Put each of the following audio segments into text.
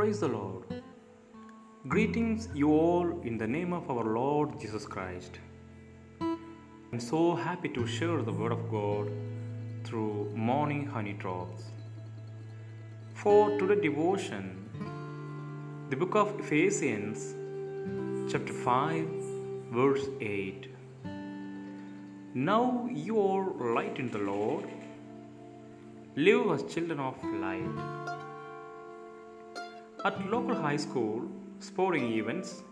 Praise the Lord. Greetings, you all, in the name of our Lord Jesus Christ. I'm so happy to share the Word of God through morning honey drops. For today's devotion, the book of Ephesians, chapter 5, verse 8. Now you are light in the Lord, live as children of light. At local high school sporting events,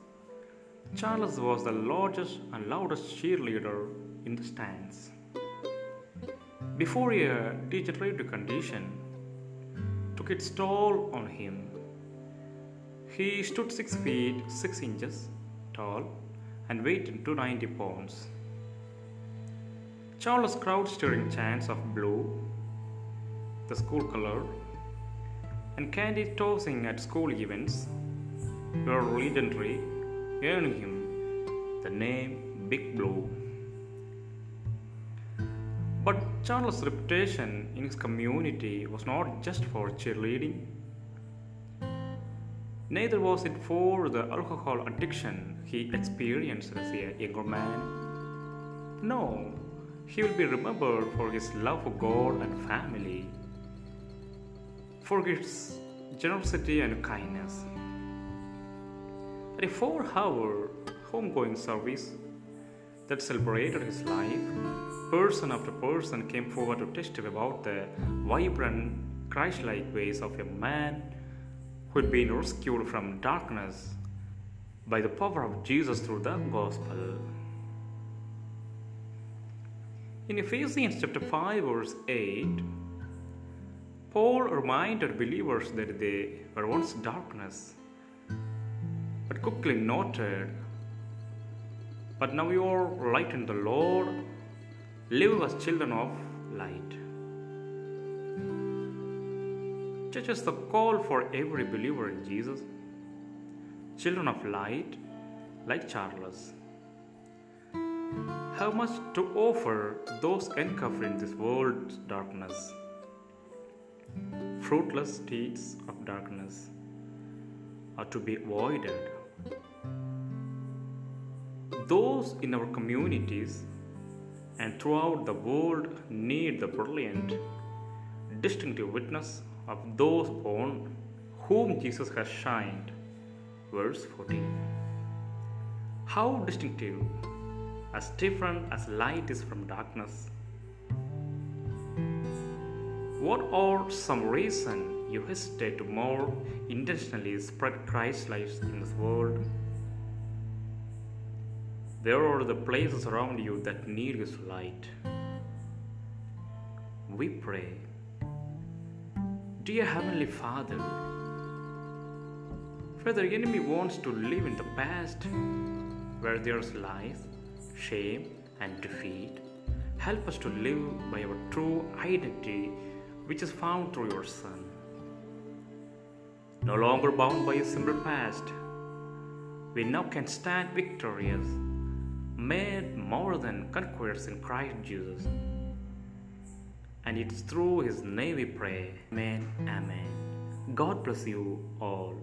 Charles was the largest and loudest cheerleader in the stands. Before a degenerative condition took its toll on him, he stood 6 feet 6 inches tall and weighed 290 pounds. Charles' crowd stirring chants of blue, the school color, and candy tossing at school events were legendary, earning him the name Big Blue. But Charles' reputation in his community was not just for cheerleading. Neither was it for the alcohol addiction he experienced as a younger man. No, he will be remembered for his love for God and family for its generosity and kindness. At a four hour homegoing service that celebrated his life, person after person came forward to testify about the vibrant, Christ like ways of a man who had been rescued from darkness by the power of Jesus through the gospel. In Ephesians chapter 5, verse 8, Paul reminded believers that they were once darkness, but quickly noted, But now you are light in the Lord, live as children of light. Church is the call for every believer in Jesus, children of light, like Charles. How much to offer those encountered in this world's darkness? Fruitless deeds of darkness are to be avoided. Those in our communities and throughout the world need the brilliant, distinctive witness of those born whom Jesus has shined. Verse 14. How distinctive, as different as light is from darkness what are some reason you hesitate to more intentionally spread Christ's light in this world? Where are the places around you that need His light? We pray. Dear Heavenly Father, where the enemy wants to live in the past, where there's lies, shame, and defeat, help us to live by our true identity which is found through your Son. No longer bound by a simple past, we now can stand victorious, made more than conquerors in Christ Jesus. And it's through His name we pray. Amen. Amen. God bless you all.